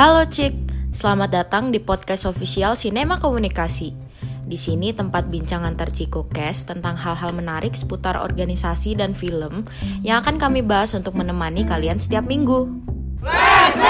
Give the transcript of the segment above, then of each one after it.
Halo Cik, selamat datang di podcast official Sinema Komunikasi. Di sini tempat bincang antar Ciko Cast tentang hal-hal menarik seputar organisasi dan film yang akan kami bahas untuk menemani kalian setiap minggu. Flashback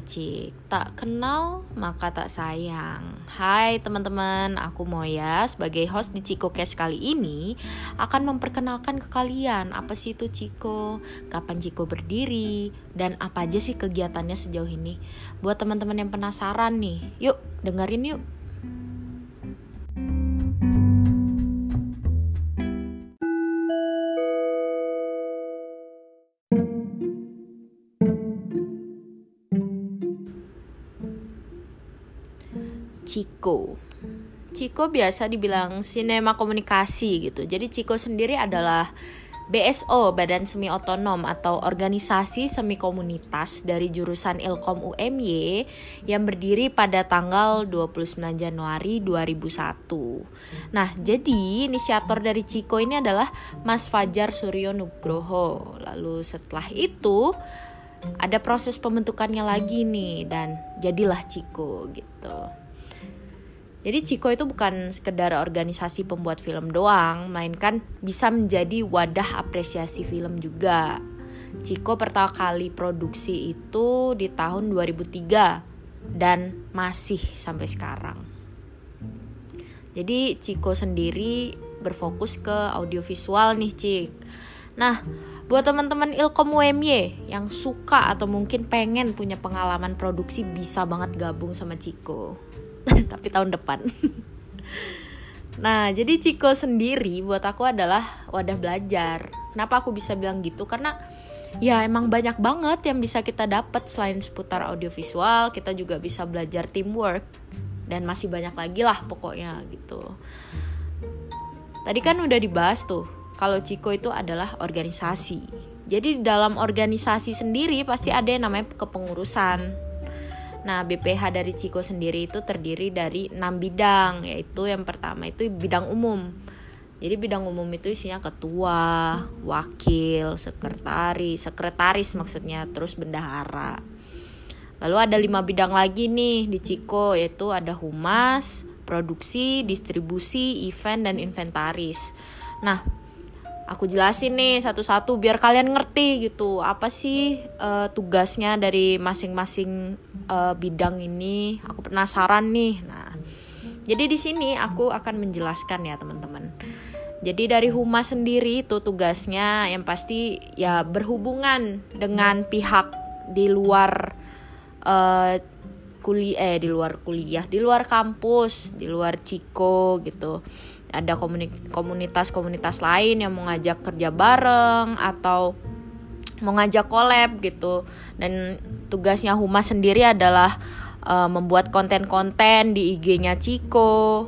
Cik, tak kenal maka tak sayang. Hai teman-teman, aku Moya. Sebagai host di Ciko Cast kali ini Akan memperkenalkan ke kalian apa sih itu Ciko, kapan Ciko berdiri Dan apa aja sih kegiatannya sejauh ini. Buat teman-teman yang penasaran nih, yuk dengerin yuk Ciko. Ciko biasa dibilang sinema komunikasi gitu. Jadi Ciko sendiri adalah BSO Badan Semi Otonom atau organisasi semi komunitas dari jurusan Ilkom UMY yang berdiri pada tanggal 29 Januari 2001. Nah, jadi inisiator dari Ciko ini adalah Mas Fajar Suryo Nugroho. Lalu setelah itu ada proses pembentukannya lagi nih dan jadilah Ciko gitu. Jadi Ciko itu bukan sekedar organisasi pembuat film doang, melainkan bisa menjadi wadah apresiasi film juga. Ciko pertama kali produksi itu di tahun 2003 dan masih sampai sekarang. Jadi Ciko sendiri berfokus ke audiovisual nih Cik. Nah, buat teman-teman Ilkom UMY yang suka atau mungkin pengen punya pengalaman produksi bisa banget gabung sama Ciko. Tapi tahun depan. Nah jadi Ciko sendiri buat aku adalah wadah belajar. Kenapa aku bisa bilang gitu? Karena ya emang banyak banget yang bisa kita dapat selain seputar audiovisual kita juga bisa belajar teamwork dan masih banyak lagi lah pokoknya gitu. Tadi kan udah dibahas tuh kalau Ciko itu adalah organisasi. Jadi dalam organisasi sendiri pasti ada yang namanya kepengurusan Nah, BPH dari Ciko sendiri itu terdiri dari enam bidang, yaitu yang pertama itu bidang umum. Jadi bidang umum itu isinya ketua, wakil, sekretaris, sekretaris maksudnya, terus bendahara. Lalu ada lima bidang lagi nih di Ciko, yaitu ada humas, produksi, distribusi, event, dan inventaris. Nah, aku jelasin nih satu-satu biar kalian ngerti gitu. Apa sih uh, tugasnya dari masing-masing uh, bidang ini? Aku penasaran nih. Nah jadi di sini aku akan menjelaskan ya teman-teman. Jadi dari humas sendiri itu tugasnya yang pasti ya berhubungan dengan pihak di luar uh, kuliah eh di luar kuliah di luar kampus di luar Ciko gitu ada komunitas-komunitas lain yang mau ngajak kerja bareng atau mau ngajak collab gitu dan tugasnya Humas sendiri adalah uh, membuat konten-konten di IG-nya Ciko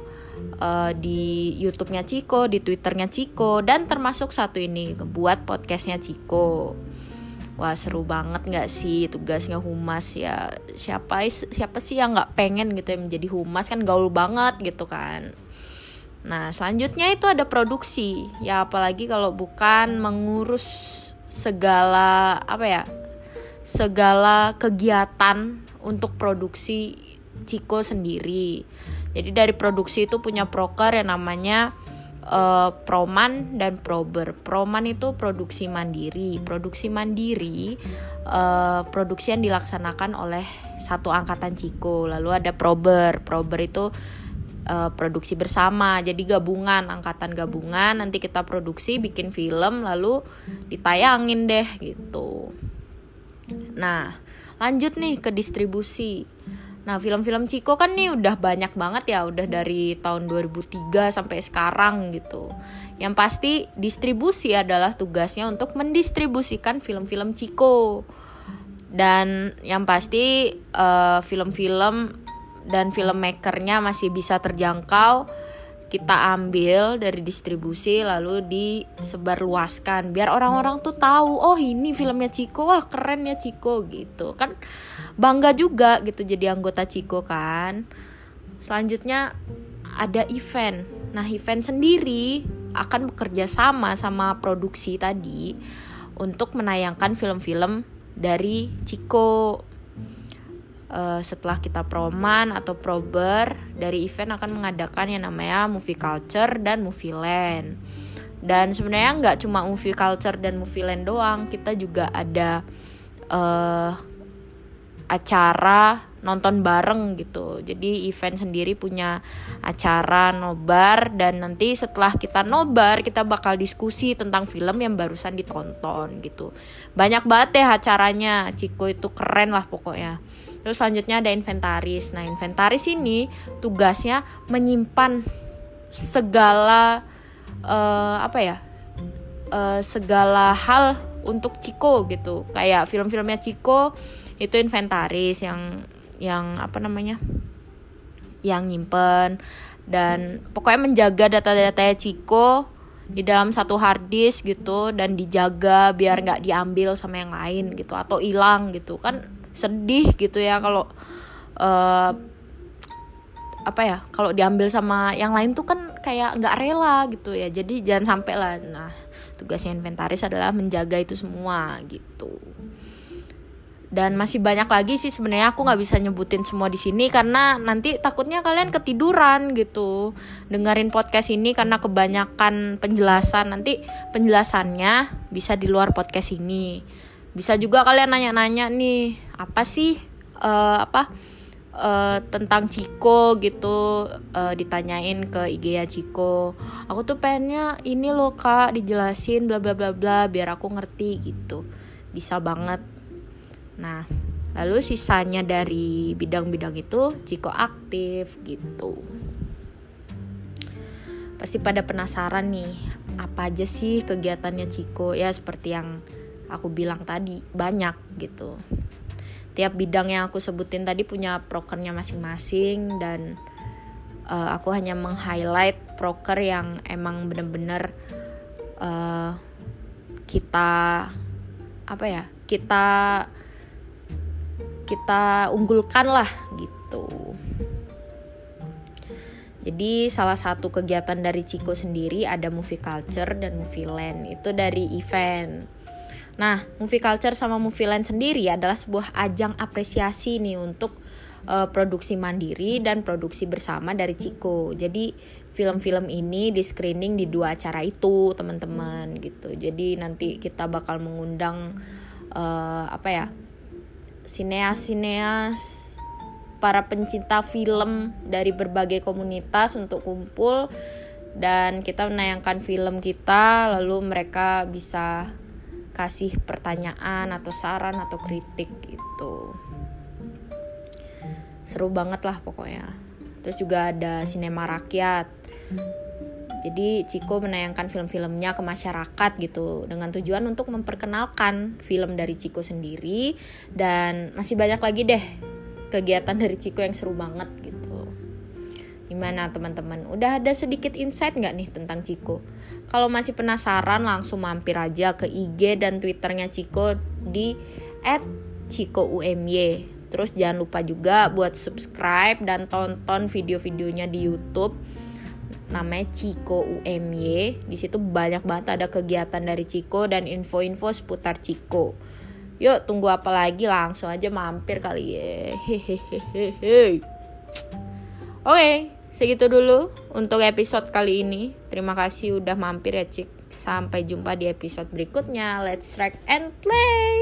uh, di YouTube-nya Ciko, di Twitter-nya Ciko dan termasuk satu ini buat podcastnya Ciko. Wah seru banget nggak sih tugasnya humas ya siapa siapa sih yang nggak pengen gitu ya menjadi humas kan gaul banget gitu kan Nah, selanjutnya itu ada produksi. Ya apalagi kalau bukan mengurus segala apa ya? segala kegiatan untuk produksi Ciko sendiri. Jadi dari produksi itu punya proker yang namanya uh, Proman dan Prober. Proman itu produksi mandiri. Produksi mandiri uh, produksi yang dilaksanakan oleh satu angkatan Ciko. Lalu ada Prober. Prober itu uh, produksi bersama jadi gabungan angkatan gabungan nanti kita produksi bikin film lalu ditayangin deh gitu nah lanjut nih ke distribusi Nah, film-film Ciko kan nih udah banyak banget ya, udah dari tahun 2003 sampai sekarang gitu. Yang pasti distribusi adalah tugasnya untuk mendistribusikan film-film Ciko. Dan yang pasti uh, film-film dan filmmakernya masih bisa terjangkau kita ambil dari distribusi lalu disebarluaskan biar orang-orang tuh tahu oh ini filmnya Ciko wah keren ya Ciko gitu kan bangga juga gitu jadi anggota Ciko kan selanjutnya ada event. Nah, event sendiri akan bekerja sama sama produksi tadi untuk menayangkan film-film dari Ciko. Uh, setelah kita proman atau prober dari event akan mengadakan yang namanya movie culture dan movie land dan sebenarnya nggak cuma movie culture dan movie land doang kita juga ada uh, acara nonton bareng gitu. Jadi event sendiri punya acara nobar dan nanti setelah kita nobar kita bakal diskusi tentang film yang barusan ditonton gitu. Banyak banget deh acaranya. Ciko itu keren lah pokoknya. Terus selanjutnya ada inventaris. Nah, inventaris ini tugasnya menyimpan segala uh, apa ya? Uh, segala hal untuk Ciko gitu. Kayak film-filmnya Ciko itu inventaris yang yang apa namanya yang nyimpen dan pokoknya menjaga data-data Ciko di dalam satu hard disk gitu dan dijaga biar nggak diambil sama yang lain gitu atau hilang gitu kan sedih gitu ya kalau uh, apa ya kalau diambil sama yang lain tuh kan kayak nggak rela gitu ya. Jadi jangan sampai lah. Nah tugasnya inventaris adalah menjaga itu semua gitu. Dan masih banyak lagi sih sebenarnya aku nggak bisa nyebutin semua di sini karena nanti takutnya kalian ketiduran gitu. Dengerin podcast ini karena kebanyakan penjelasan. Nanti penjelasannya bisa di luar podcast ini. Bisa juga kalian nanya-nanya nih apa sih uh, apa uh, tentang Ciko gitu uh, ditanyain ke IG ya Ciko aku tuh pengennya ini loh kak dijelasin bla bla bla bla biar aku ngerti gitu bisa banget Nah, lalu sisanya dari bidang-bidang itu Ciko aktif gitu. Pasti pada penasaran nih, apa aja sih kegiatannya Ciko? Ya seperti yang aku bilang tadi, banyak gitu. Tiap bidang yang aku sebutin tadi punya prokernya masing-masing dan uh, aku hanya meng-highlight proker yang emang bener-bener uh, kita apa ya kita kita unggulkan lah gitu. Jadi salah satu kegiatan dari Ciko sendiri ada movie culture dan movie land itu dari event. Nah, movie culture sama movie land sendiri adalah sebuah ajang apresiasi nih untuk uh, produksi mandiri dan produksi bersama dari Ciko. Jadi film-film ini di screening di dua acara itu, teman-teman gitu. Jadi nanti kita bakal mengundang uh, apa ya? sineas-sineas para pencinta film dari berbagai komunitas untuk kumpul dan kita menayangkan film kita lalu mereka bisa kasih pertanyaan atau saran atau kritik gitu. Seru banget lah pokoknya. Terus juga ada sinema rakyat. Jadi Ciko menayangkan film-filmnya ke masyarakat gitu dengan tujuan untuk memperkenalkan film dari Ciko sendiri. Dan masih banyak lagi deh kegiatan dari Ciko yang seru banget gitu. Gimana teman-teman? Udah ada sedikit insight nggak nih tentang Ciko? Kalau masih penasaran langsung mampir aja ke IG dan Twitternya Ciko di @cikoumy. Terus jangan lupa juga buat subscribe dan tonton video-videonya di YouTube namanya Ciko UMY. Di situ banyak banget ada kegiatan dari Ciko dan info-info seputar Ciko. Yuk tunggu apa lagi langsung aja mampir kali ya. Hehehe. Oke, segitu dulu untuk episode kali ini. Terima kasih udah mampir ya Cik. Sampai jumpa di episode berikutnya. Let's track and play.